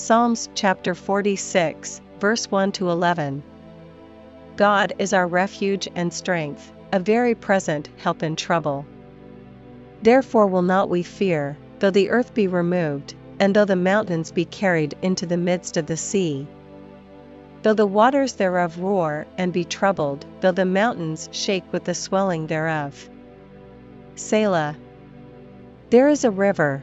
Psalms chapter 46, verse 1 to 11. God is our refuge and strength, a very present help in trouble. Therefore will not we fear, though the earth be removed, and though the mountains be carried into the midst of the sea. Though the waters thereof roar and be troubled, though the mountains shake with the swelling thereof. Selah. There is a river,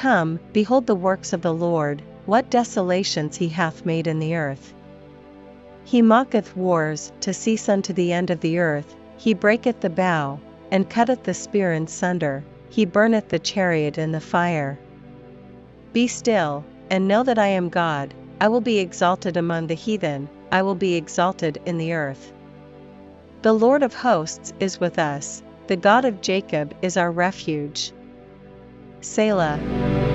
Come, behold the works of the Lord, what desolations he hath made in the earth. He mocketh wars to cease unto the end of the earth, he breaketh the bow, and cutteth the spear in sunder, he burneth the chariot in the fire. Be still, and know that I am God, I will be exalted among the heathen, I will be exalted in the earth. The Lord of hosts is with us, the God of Jacob is our refuge. Selah.